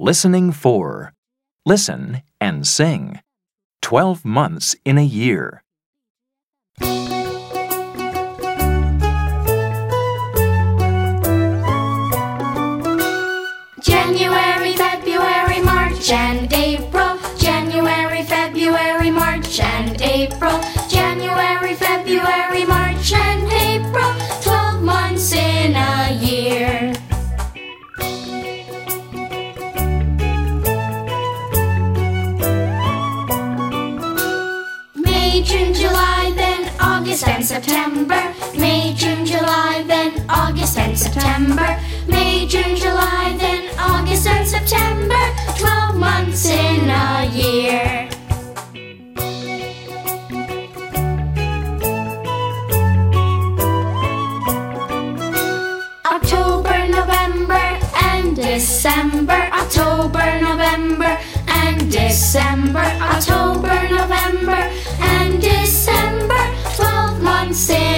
Listening 4. Listen and sing. 12 months in a year. January, February, March, and April. January, February, March, and April. June, July, then August and September. May, June, July, then August and September. May, June, July, then August and September. Twelve months in a year. October, November, and December. October, November, and December. vencer.